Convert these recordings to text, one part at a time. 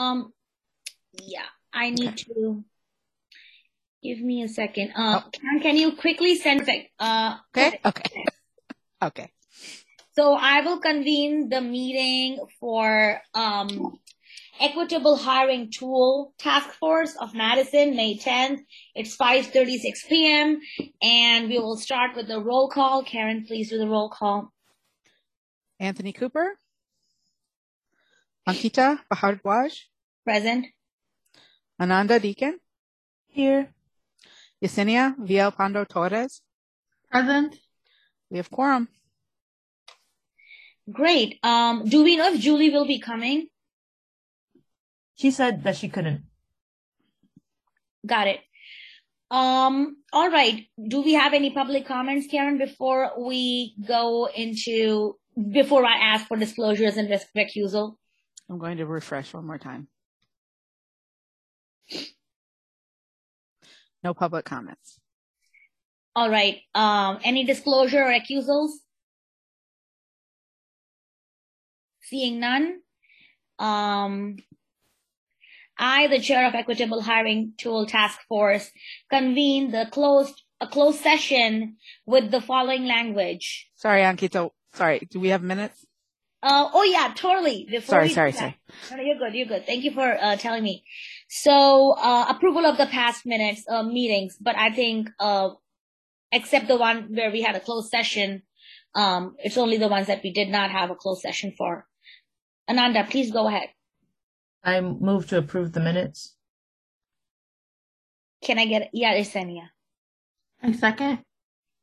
Um, yeah, I need Okay. to give me a second. Uh, Oh. can, can you quickly send? Uh, Okay. Okay. Okay. So I will convene the meeting for um, Equitable Hiring Tool Task Force of Madison, May 10th. It's 5:36 p.m. and we will start with the roll call. Karen, please do the roll call. Anthony Cooper. Ankita Bhardwaj. Present. Ananda Deacon. Here. Yesenia Villalpando Torres. Present. We have quorum. Great. Um, do we know if Julie will be coming? She said that she couldn't. Got it. Um, all right. Do we have any public comments, Karen, before we go into before I ask for disclosures and risk recusal? I'm going to refresh one more time. No public comments. All right. Um, any disclosure or accusals? Seeing none. Um, I, the chair of Equitable Hiring Tool Task Force, convene the closed a closed session with the following language. Sorry, Ankita. Sorry. Do we have minutes? Uh, oh yeah, totally. Before Sorry, we do sorry, that- sorry. No, no, you're good. You're good. Thank you for uh, telling me. So, uh, approval of the past minutes uh, meetings, but I think, uh, except the one where we had a closed session, um, it's only the ones that we did not have a closed session for. Ananda, please go ahead. I move to approve the minutes. Can I get yeah, Yesenia? I second.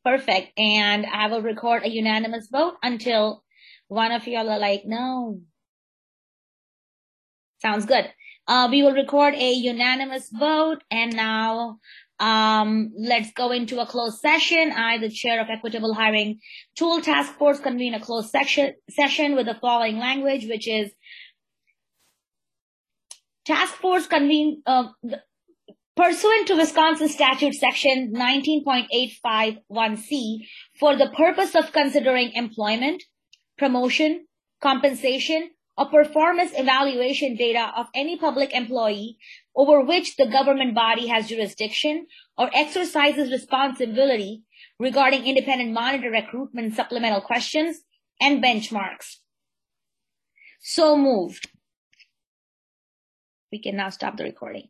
Perfect. And I will record a unanimous vote until one of y'all are like, no. Sounds good. Uh, we will record a unanimous vote. And now, um, let's go into a closed session. I, the chair of Equitable Hiring Tool Task Force, convene a closed section, session with the following language, which is Task Force convene, uh, Pursuant to Wisconsin Statute Section 19.851C, for the purpose of considering employment, promotion, compensation, or performance evaluation data of any public employee over which the government body has jurisdiction or exercises responsibility regarding independent monitor recruitment supplemental questions and benchmarks. So moved. We can now stop the recording.